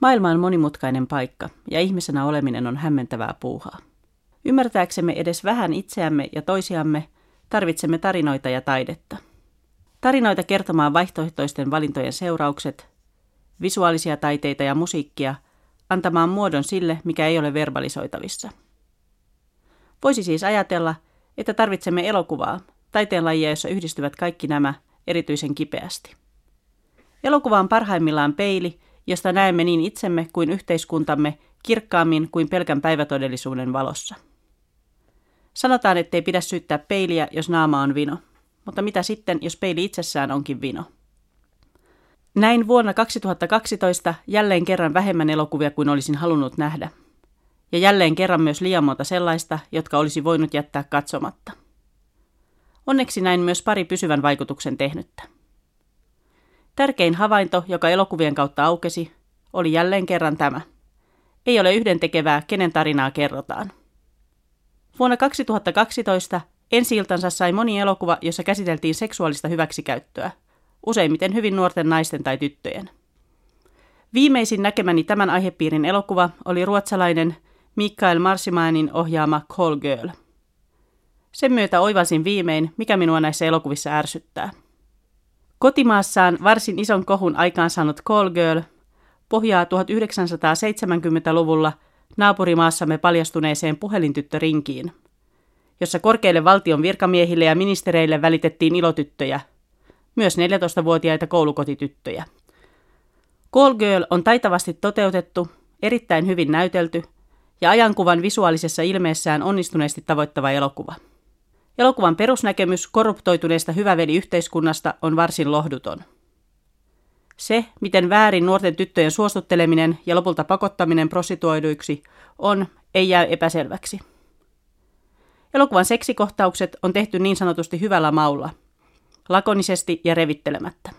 Maailma on monimutkainen paikka ja ihmisenä oleminen on hämmentävää puuhaa. Ymmärtääksemme edes vähän itseämme ja toisiamme, tarvitsemme tarinoita ja taidetta. Tarinoita kertomaan vaihtoehtoisten valintojen seuraukset, visuaalisia taiteita ja musiikkia, antamaan muodon sille, mikä ei ole verbalisoitavissa. Voisi siis ajatella, että tarvitsemme elokuvaa, taiteenlajia, jossa yhdistyvät kaikki nämä erityisen kipeästi. Elokuva on parhaimmillaan peili, josta näemme niin itsemme kuin yhteiskuntamme kirkkaammin kuin pelkän päivätodellisuuden valossa. Sanotaan, ettei pidä syyttää peiliä, jos naama on vino. Mutta mitä sitten, jos peili itsessään onkin vino? Näin vuonna 2012 jälleen kerran vähemmän elokuvia kuin olisin halunnut nähdä. Ja jälleen kerran myös liian monta sellaista, jotka olisi voinut jättää katsomatta. Onneksi näin myös pari pysyvän vaikutuksen tehnyttä. Tärkein havainto, joka elokuvien kautta aukesi, oli jälleen kerran tämä. Ei ole yhdentekevää, kenen tarinaa kerrotaan. Vuonna 2012 ensi sai moni elokuva, jossa käsiteltiin seksuaalista hyväksikäyttöä, useimmiten hyvin nuorten naisten tai tyttöjen. Viimeisin näkemäni tämän aihepiirin elokuva oli ruotsalainen Mikael Marsimanin ohjaama Call Girl. Sen myötä oivalsin viimein, mikä minua näissä elokuvissa ärsyttää. Kotimaassaan varsin ison kohun aikaansaanut Call Girl pohjaa 1970-luvulla naapurimaassamme paljastuneeseen puhelintyttörinkiin, jossa korkeille valtion virkamiehille ja ministereille välitettiin ilotyttöjä, myös 14-vuotiaita koulukotityttöjä. Call Girl on taitavasti toteutettu, erittäin hyvin näytelty ja ajankuvan visuaalisessa ilmeessään onnistuneesti tavoittava elokuva. Elokuvan perusnäkemys korruptoituneesta hyväveli-yhteiskunnasta on varsin lohduton. Se, miten väärin nuorten tyttöjen suostutteleminen ja lopulta pakottaminen prostituoiduiksi on, ei jää epäselväksi. Elokuvan seksikohtaukset on tehty niin sanotusti hyvällä maulla, lakonisesti ja revittelemättä.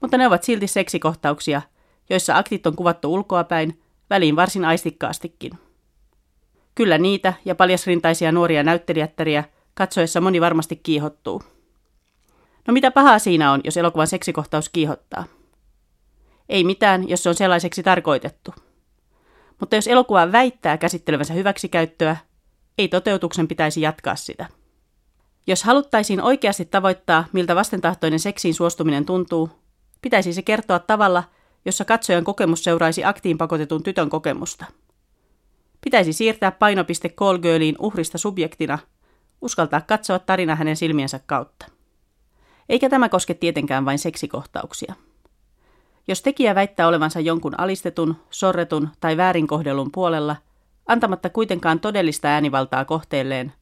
Mutta ne ovat silti seksikohtauksia, joissa aktit on kuvattu ulkoapäin, väliin varsin aistikkaastikin. Kyllä niitä ja paljasrintaisia nuoria näyttelijättäriä katsoessa moni varmasti kiihottuu. No mitä pahaa siinä on, jos elokuvan seksikohtaus kiihottaa? Ei mitään, jos se on sellaiseksi tarkoitettu. Mutta jos elokuva väittää käsittelevänsä hyväksikäyttöä, ei toteutuksen pitäisi jatkaa sitä. Jos haluttaisiin oikeasti tavoittaa, miltä vastentahtoinen seksiin suostuminen tuntuu, pitäisi se kertoa tavalla, jossa katsojan kokemus seuraisi aktiin pakotetun tytön kokemusta. Pitäisi siirtää painopiste call girliin uhrista subjektina, uskaltaa katsoa tarina hänen silmiensä kautta. Eikä tämä koske tietenkään vain seksikohtauksia. Jos tekijä väittää olevansa jonkun alistetun, sorretun tai väärinkohdellun puolella, antamatta kuitenkaan todellista äänivaltaa kohteelleen,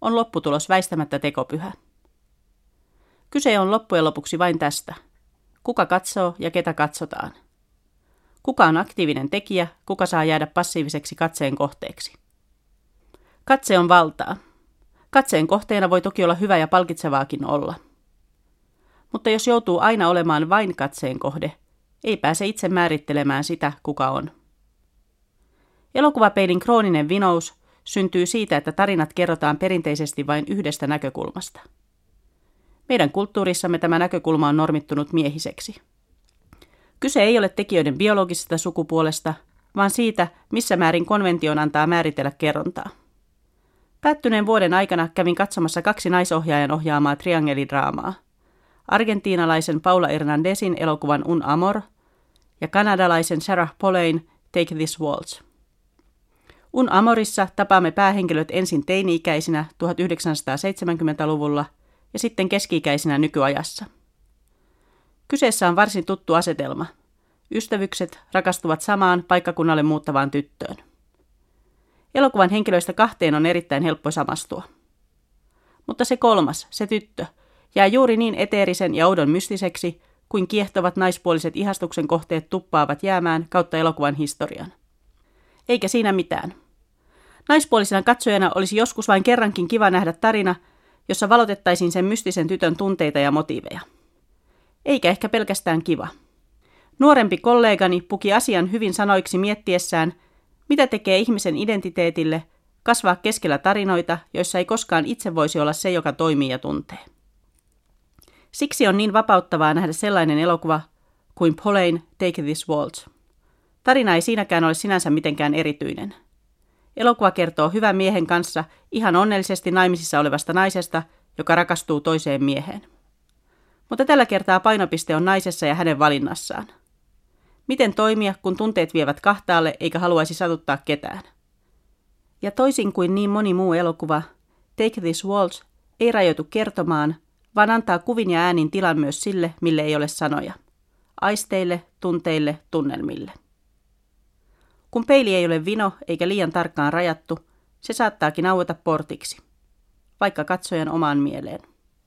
on lopputulos väistämättä tekopyhä. Kyse on loppujen lopuksi vain tästä. Kuka katsoo ja ketä katsotaan. Kuka on aktiivinen tekijä, kuka saa jäädä passiiviseksi katseen kohteeksi. Katse on valtaa. Katseen kohteena voi toki olla hyvä ja palkitsevaakin olla – mutta jos joutuu aina olemaan vain katseen kohde, ei pääse itse määrittelemään sitä, kuka on. Elokuvapeilin krooninen vinous syntyy siitä, että tarinat kerrotaan perinteisesti vain yhdestä näkökulmasta. Meidän kulttuurissamme tämä näkökulma on normittunut miehiseksi. Kyse ei ole tekijöiden biologisesta sukupuolesta, vaan siitä, missä määrin konvention antaa määritellä kerrontaa. Päättyneen vuoden aikana kävin katsomassa kaksi naisohjaajan ohjaamaa triangelidraamaa – argentiinalaisen Paula Hernandezin elokuvan Un Amor ja kanadalaisen Sarah Polein Take This Waltz. Un Amorissa tapaamme päähenkilöt ensin teini-ikäisinä 1970-luvulla ja sitten keski-ikäisinä nykyajassa. Kyseessä on varsin tuttu asetelma. Ystävykset rakastuvat samaan paikkakunnalle muuttavaan tyttöön. Elokuvan henkilöistä kahteen on erittäin helppo samastua. Mutta se kolmas, se tyttö – jää juuri niin eteerisen ja oudon mystiseksi, kuin kiehtovat naispuoliset ihastuksen kohteet tuppaavat jäämään kautta elokuvan historian. Eikä siinä mitään. Naispuolisena katsojana olisi joskus vain kerrankin kiva nähdä tarina, jossa valotettaisiin sen mystisen tytön tunteita ja motiiveja. Eikä ehkä pelkästään kiva. Nuorempi kollegani puki asian hyvin sanoiksi miettiessään, mitä tekee ihmisen identiteetille kasvaa keskellä tarinoita, joissa ei koskaan itse voisi olla se, joka toimii ja tuntee. Siksi on niin vapauttavaa nähdä sellainen elokuva kuin Pauline Take This Waltz. Tarina ei siinäkään ole sinänsä mitenkään erityinen. Elokuva kertoo hyvän miehen kanssa ihan onnellisesti naimisissa olevasta naisesta, joka rakastuu toiseen mieheen. Mutta tällä kertaa painopiste on naisessa ja hänen valinnassaan. Miten toimia, kun tunteet vievät kahtaalle eikä haluaisi satuttaa ketään? Ja toisin kuin niin moni muu elokuva, Take This Waltz ei rajoitu kertomaan, vaan antaa kuvin ja äänin tilan myös sille, mille ei ole sanoja. Aisteille, tunteille, tunnelmille. Kun peili ei ole vino eikä liian tarkkaan rajattu, se saattaakin aueta portiksi, vaikka katsojan omaan mieleen.